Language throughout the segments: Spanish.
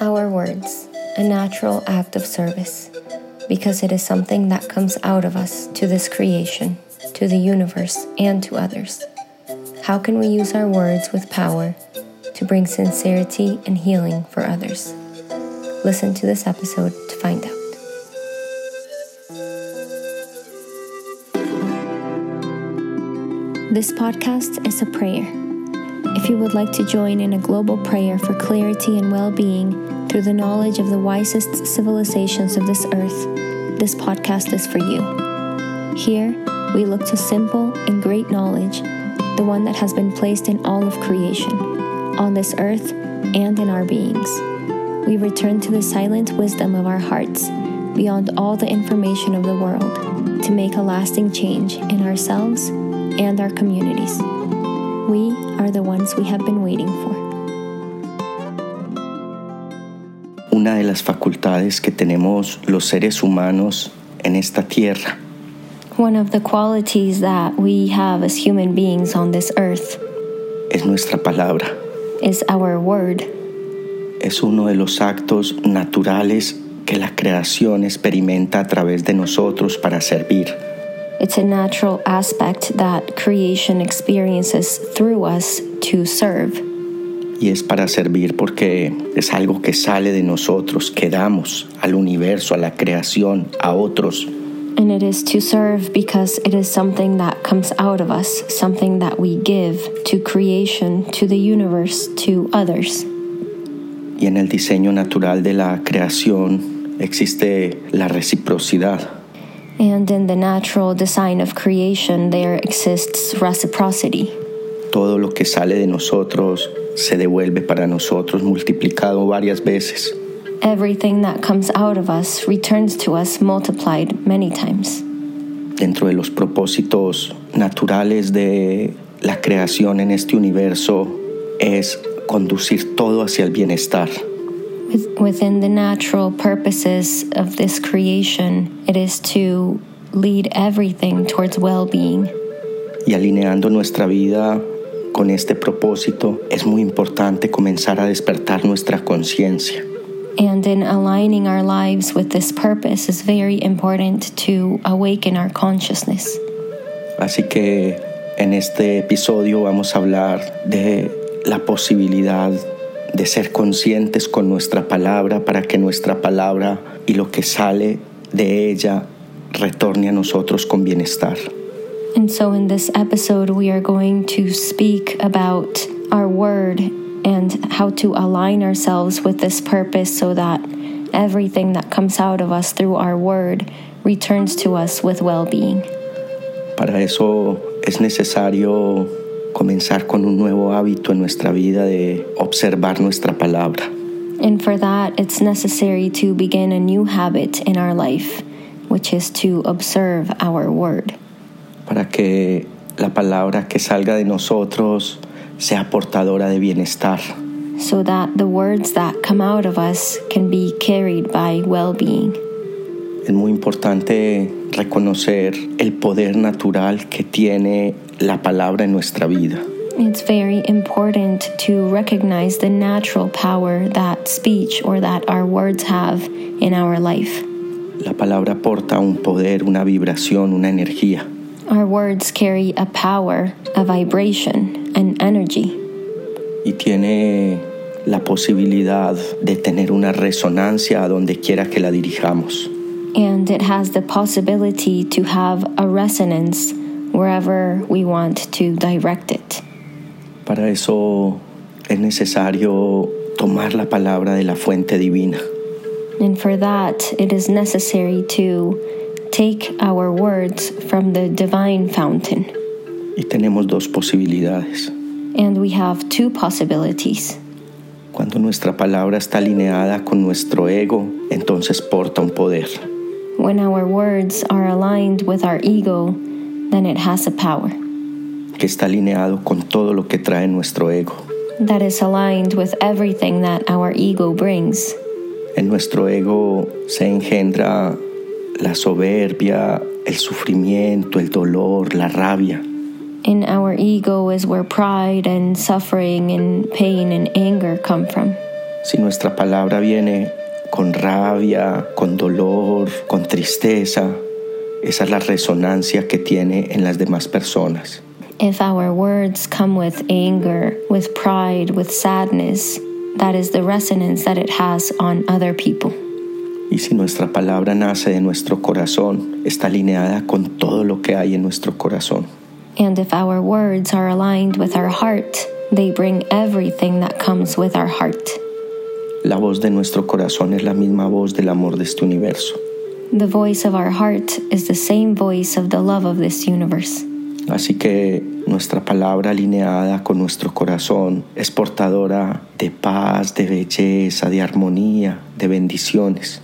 Our words, a natural act of service, because it is something that comes out of us to this creation, to the universe, and to others. How can we use our words with power to bring sincerity and healing for others? Listen to this episode to find out. This podcast is a prayer. If you would like to join in a global prayer for clarity and well being through the knowledge of the wisest civilizations of this earth, this podcast is for you. Here, we look to simple and great knowledge, the one that has been placed in all of creation, on this earth and in our beings. We return to the silent wisdom of our hearts, beyond all the information of the world, to make a lasting change in ourselves and our communities. We are the ones we have been waiting for. Una de las facultades que tenemos los seres humanos en esta tierra One of the qualities that we have as human beings on this earth es nuestra palabra. is our word. Es uno de los actos naturales que la creación experimenta a través de nosotros para servir. It's a natural aspect that creation experiences through us to serve. Y es para servir porque es algo que sale de nosotros, que damos al universo, a la creación, a otros. And it is to serve because it is something that comes out of us, something that we give to creation, to the universe, to others. Y en el diseño natural de la creación existe la reciprocidad. And in the natural design of creation, there exists reciprocity. Todo lo que sale de nosotros se devuelve para nosotros multiplicado varias veces. Everything that comes out of us returns to us multiplied many times. Dentro de los propósitos naturales de la creación en este universo es conducir todo hacia el bienestar. With- Within the natural purposes of this creation, it is to lead everything towards well being. Y alineando nuestra vida con este propósito es muy importante comenzar a despertar nuestra conciencia. And in aligning our lives with this purpose is very important to awaken our consciousness. Así que en este episodio vamos a hablar de la posibilidad de ser conscientes con nuestra palabra para que nuestra palabra y lo que sale de ella retorne a nosotros con bienestar. And so, in this episode, we are going to speak about our word and how to align ourselves with this purpose so that everything that comes out of us through our word returns to us with well being. Para eso es necesario comenzar con un nuevo hábito en nuestra vida de observar nuestra palabra. And for that, it's necessary to begin a new habit in our life, which is to observe our word. para que la palabra que salga de nosotros sea portadora de bienestar. so that the words that come out of us can be carried by well being. Es muy importante reconocer el poder natural que tiene la palabra en nuestra vida. It's very important to recognize the natural power that speech or that our words have in our life. La palabra porta un poder, una vibración, una energía. Our words carry a power, a vibration, an energy, y tiene la posibilidad de tener una resonancia a donde quiera que la dirijamos. And it has the possibility to have a resonance wherever we want to direct it. Para eso es necesario tomar la palabra de la fuente divina. And for that, it is necessary to take our words from the divine fountain. Y tenemos dos posibilidades. And we have two possibilities. Cuando nuestra palabra está alineada con nuestro ego, entonces porta un poder. When our words are aligned with our ego, then it has a power que está alineado con todo lo que trae nuestro ego. that is aligned with everything that our ego brings. En nuestro ego se engendra la soberbia, el sufrimiento, el dolor, la rabia. In our ego is where pride and suffering and pain and anger come from. Si nuestra palabra viene con rabia, con dolor, con tristeza, esa es la resonancia que tiene en las demás personas. If our words come with anger, with pride, with sadness, that is the resonance that it has on other people. Y si nuestra palabra nace de nuestro corazón, está alineada con todo lo que hay en nuestro corazón. And if our words are aligned with our heart, they bring everything that comes with our heart. La voz de nuestro corazón es la misma voz del amor de este universo. The voice of our heart is the same voice of the love of this universe. Así que nuestra palabra alineada con nuestro corazón es portadora de paz, de belleza, de armonía, de bendiciones.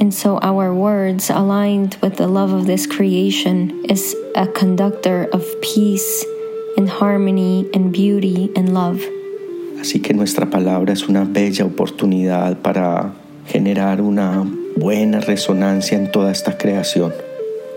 And so our words aligned with the love of this creation is a conductor of peace and harmony and beauty and love. Así que nuestra palabra es una bella oportunidad para generar una buena resonancia en toda esta creación.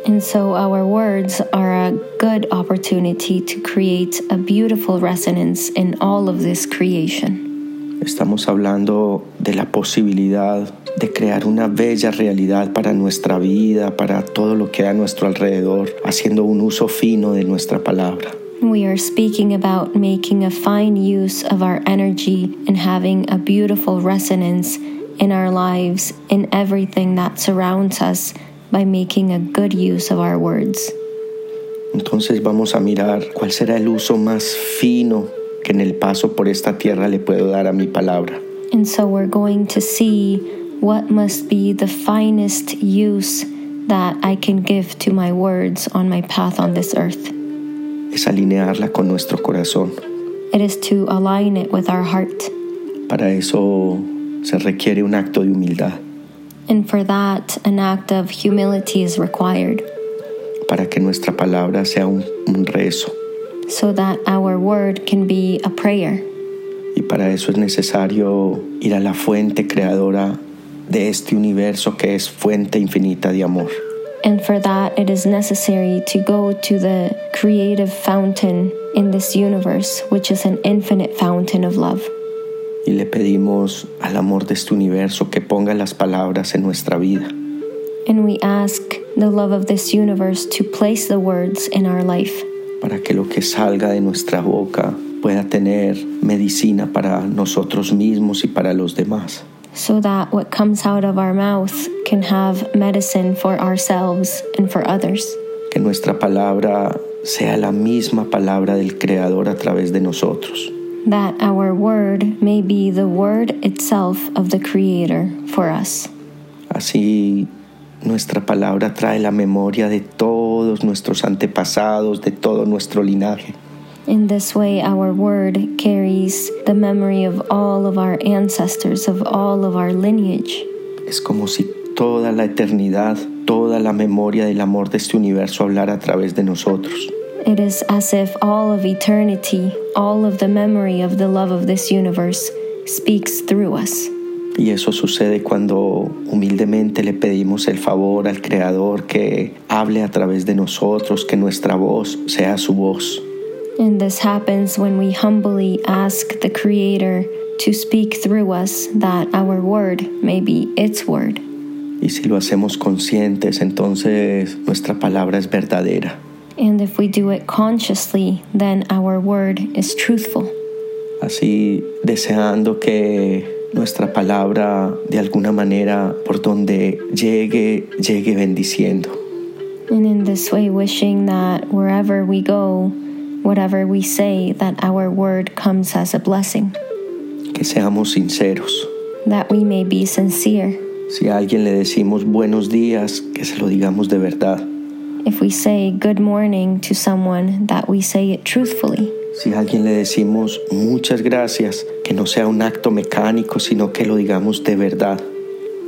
And so our words are a good opportunity to create a beautiful resonance in all of this creation. Estamos hablando de la posibilidad de crear una bella realidad para nuestra vida, para todo lo que hay a nuestro alrededor, haciendo un uso fino de nuestra palabra. We are speaking about making a fine use of our energy and having a beautiful resonance in our lives, in everything that surrounds us, by making a good use of our words. Entonces vamos a mirar cuál será el uso más fino que en el paso por esta tierra le puedo dar a mi palabra. And so we're going to see what must be the finest use that I can give to my words on my path on this earth. Es alinearla con nuestro corazón. It is to align it with our heart. Para eso se requiere un acto de humildad, And for that, an act of humility is required para que nuestra palabra sea un, un rezo. so that our word can be a prayer. Y para eso es necesario ir a la fuente creadora de este universo que es fuente infinita de amor. And for that, it is necessary to go to the creative fountain in this universe, which is an infinite fountain of love. Y le pedimos al amor de este universo que ponga las palabras en nuestra vida. And we ask the love of this universe to place the words in our life para que lo que salga de nuestra boca pueda tener medicina para nosotros mismos y para los demás. So that what comes out of our mouth can have medicine for ourselves and for others. Que nuestra palabra sea la misma palabra del Creador a través de nosotros. That our word may be the word itself of the Creator for us. Así nuestra palabra trae la memoria de todos nuestros antepasados, de todo nuestro linaje. In this way, our word carries the memory of all of our ancestors, of all of our lineage. Es como si toda la eternidad, toda la memoria del amor de este universo hablara a través de nosotros. It is as if all of eternity, all of the memory of the love of this universe speaks through us. Y eso sucede cuando humildemente le pedimos el favor al Creador que hable a través de nosotros, que nuestra voz sea su voz. And this happens when we humbly ask the Creator to speak through us, that our word may be its word. Y si lo hacemos conscientes, entonces nuestra palabra es verdadera. And if we do it consciously, then our word is truthful. Así deseando que nuestra palabra de alguna manera por donde llegue, llegue bendiciendo. And in this way, wishing that wherever we go, whatever we say, that our word comes as a blessing, Que seamos sinceros. that we may be sincere. Si a alguien le decimos buenos días, que se lo digamos de verdad. If we say good morning to someone, that we say it truthfully. Si a alguien le decimos muchas gracias, que no sea un acto mecánico, sino que lo digamos de verdad.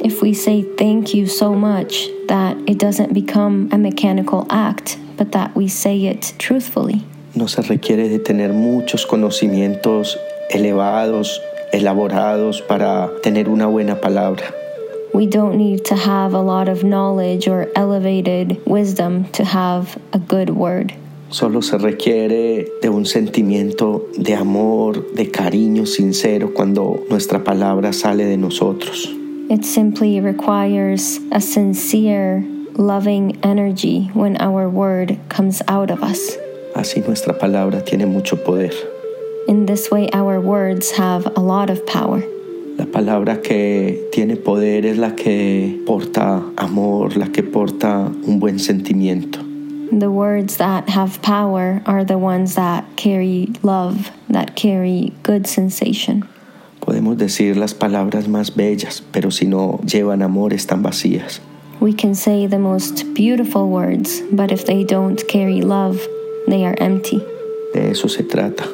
If we say thank you so much, that it doesn't become a mechanical act, but that we say it truthfully. No se requiere de tener muchos conocimientos elevados, elaborados para tener una buena palabra. We don't need to have a lot of knowledge or elevated wisdom to have a good word. Solo se requiere de un sentimiento de amor, de cariño sincero cuando nuestra palabra sale de nosotros. It simply requires a sincere, loving energy when our word comes out of us. Así nuestra palabra tiene mucho poder. In this way, our words have a lot of power. La palabra que tiene poder es la que porta amor, la que porta un buen sentimiento. The words that have power are the ones that carry love, that carry good sensation. Podemos decir las palabras más bellas, pero si no llevan amor están vacías. We can say the most beautiful words, but if they don't carry love, they are empty. De eso se trata,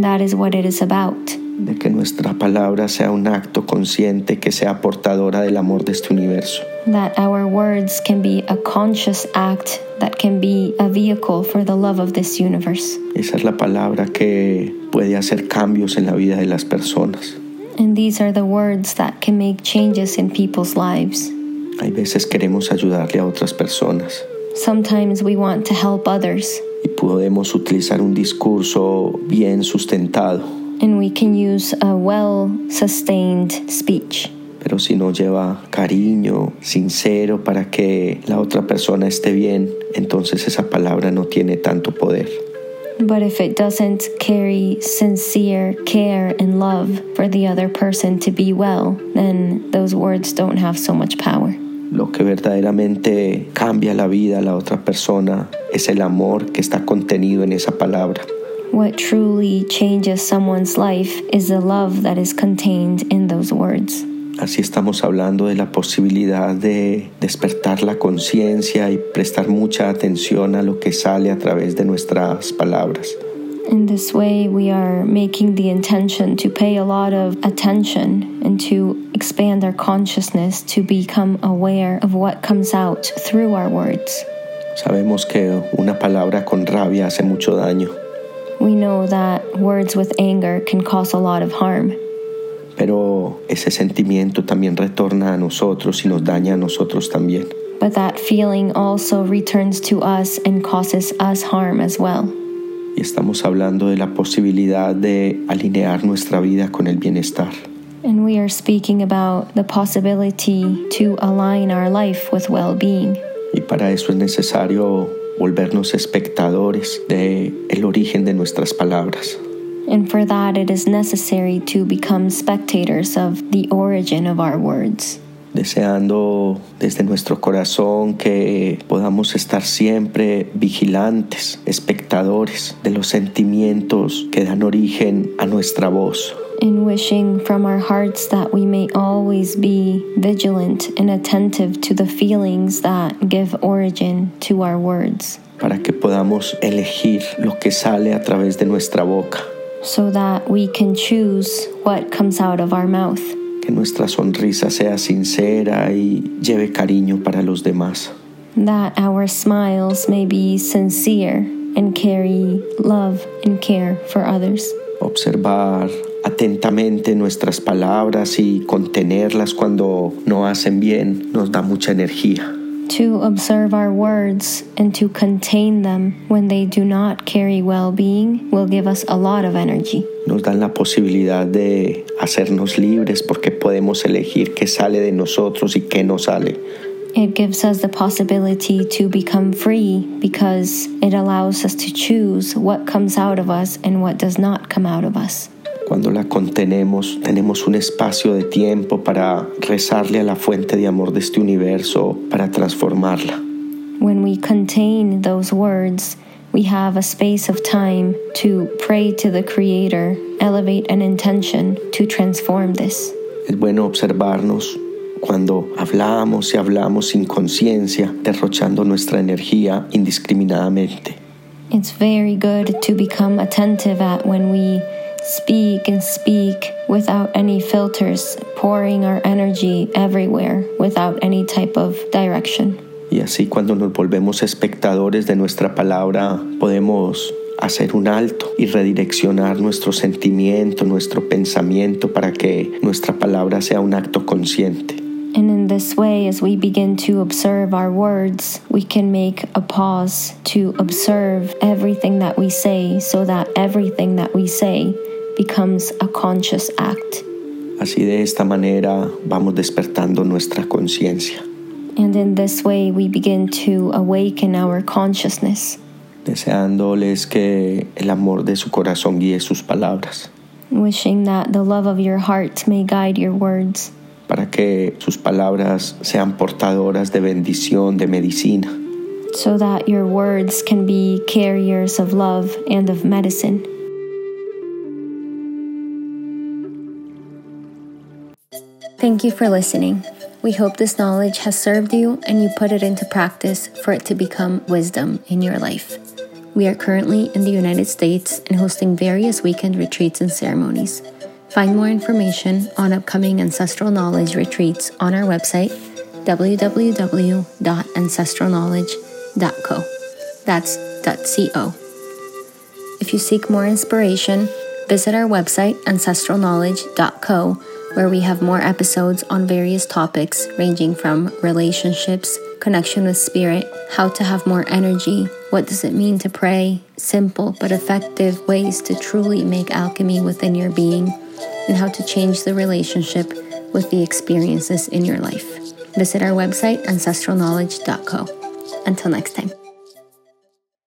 That is what it is about. de que nuestra palabra sea un acto consciente que sea portadora del amor de este universo. That our words can be a conscious act that can be a vehicle for the love of this universe. Esa es la palabra que puede hacer cambios en la vida de las personas. And these are the words that can make changes in people's lives. Hay veces queremos ayudarle a otras personas Sometimes we want to help others, y podemos utilizar un discurso bien sustentado, and we can use a well sustained speech. pero si no lleva cariño sincero para que la otra persona esté bien, entonces esa palabra no tiene tanto poder. But if it doesn't carry sincere care and love for the other person to be well, then those words don't have so much power. Lo que verdaderamente cambia la vida a la otra persona es el amor que está contenido en esa palabra. What truly changes someone's life is the love that is contained in those words. Así estamos hablando de la posibilidad de despertar la conciencia y prestar mucha atención a lo que sale a través de nuestras palabras. In this way, we are making the intention to pay a lot of attention and to expand our consciousness to become aware of what comes out through our words. Sabemos que una palabra con rabia hace mucho daño, We know that words with anger can cause a lot of harm, pero ese sentimiento también retorna a nosotros y nos daña a nosotros también. but that feeling also returns to us and causes us harm as well. Y estamos hablando de la posibilidad de alinear nuestra vida con el bienestar. And we are speaking about the possibility to align our life with well being. Y para eso es necesario volvernos espectadores de el origen de nuestras palabras. And for that, it is necessary to become spectators of the origin of our words. Deseando desde nuestro corazón que podamos estar siempre vigilantes, espectadores de los sentimientos que dan origen a nuestra voz. And wishing from our hearts that we may always be vigilant and attentive to the feelings that give origin to our words, para que podamos elegir lo que sale a través de nuestra boca, so that we can choose what comes out of our mouth. Que nuestra sonrisa sea sincera y lleve cariño para los demás. that our smiles may be sincere and carry love and care for others. Observar atentamente nuestras palabras y contenerlas cuando no hacen bien nos da mucha energía. To observe our words and to contain them when they do not carry well being will give us a lot of energy. Nos dan la posibilidad de hacernos libres porque podemos elegir qué sale de nosotros y qué no sale. It gives us the possibility to become free because it allows us to choose what comes out of us and what does not come out of us. Cuando la contenemos, tenemos un espacio de tiempo para rezarle a la fuente de amor de este universo, para transformarla. When we contain those words, we have a space of time to pray to the Creator, elevate an intention to transform this. Es bueno observarnos cuando hablamos y hablamos sin conciencia, derrochando nuestra energía indiscriminadamente. It's very good to become attentive at when we speak and speak without any filters, pouring our energy everywhere without any type of direction. Y así cuando nos volvemos espectadores de nuestra palabra, podemos hacer un alto y redireccionar nuestro sentimiento, nuestro pensamiento para que nuestra palabra sea un acto consciente. And in this way, as we begin to observe our words, we can make a pause to observe everything that we say so that everything that we say becomes a conscious act. Así de esta manera vamos despertando nuestra conciencia. And in this way, we begin to awaken our consciousness. Deseándoles que el amor de su corazón guíe sus palabras. Wishing that the love of your heart may guide your words. Para que sus palabras sean portadoras de bendición, de medicina. So that your words can be carriers of love and of medicine. Thank you for listening. We hope this knowledge has served you and you put it into practice for it to become wisdom in your life. We are currently in the United States and hosting various weekend retreats and ceremonies. Find more information on upcoming ancestral knowledge retreats on our website, www.ancestralknowledge.co. That's .co. If you seek more inspiration, visit our website, ancestralknowledge.co where we have more episodes on various topics ranging from relationships, connection with spirit, how to have more energy, what does it mean to pray, simple but effective ways to truly make alchemy within your being, and how to change the relationship with the experiences in your life. Visit our website, ancestralknowledge.co. Until next time.